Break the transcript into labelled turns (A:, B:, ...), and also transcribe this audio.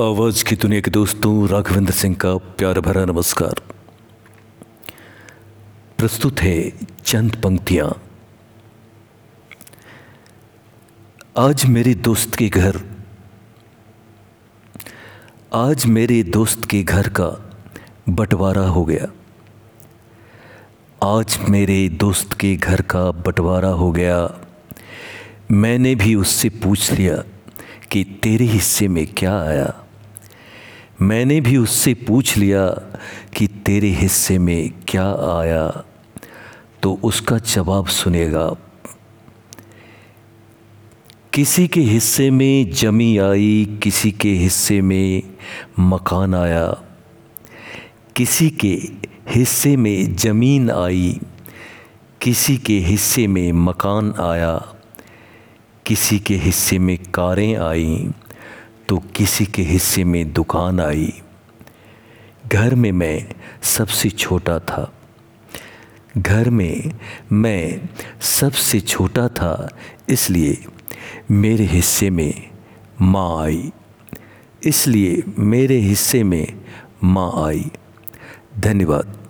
A: आवाज़ की दुनिया के दोस्तों, राघवेंद्र सिंह का प्यार भरा नमस्कार। प्रस्तुत है चंद पंक्तियाँ। आज मेरे दोस्त के घर। आज मेरे दोस्त के घर का बंटवारा हो गया। आज मेरे दोस्त के घर का बंटवारा हो गया। मैंने भी उससे पूछ लिया कि तेरे हिस्से में क्या आया? मैंने भी उससे पूछ लिया कि तेरे हिस्से में क्या आया? तो उसका जवाब सुनेगा, किसी के हिस्से में जमी आई, किसी के हिस्से में मकान आया, किसी के हिस्से में ज़मीन आई, किसी के हिस्से में मकान आया, किसी के हिस्से में कारें आईं तो किसी के हिस्से में दुकान आई। घर में मैं सबसे छोटा था। घर में मैं सबसे छोटा था, इसलिए मेरे हिस्से में माँ आई। इसलिए मेरे हिस्से में माँ आई। धन्यवाद।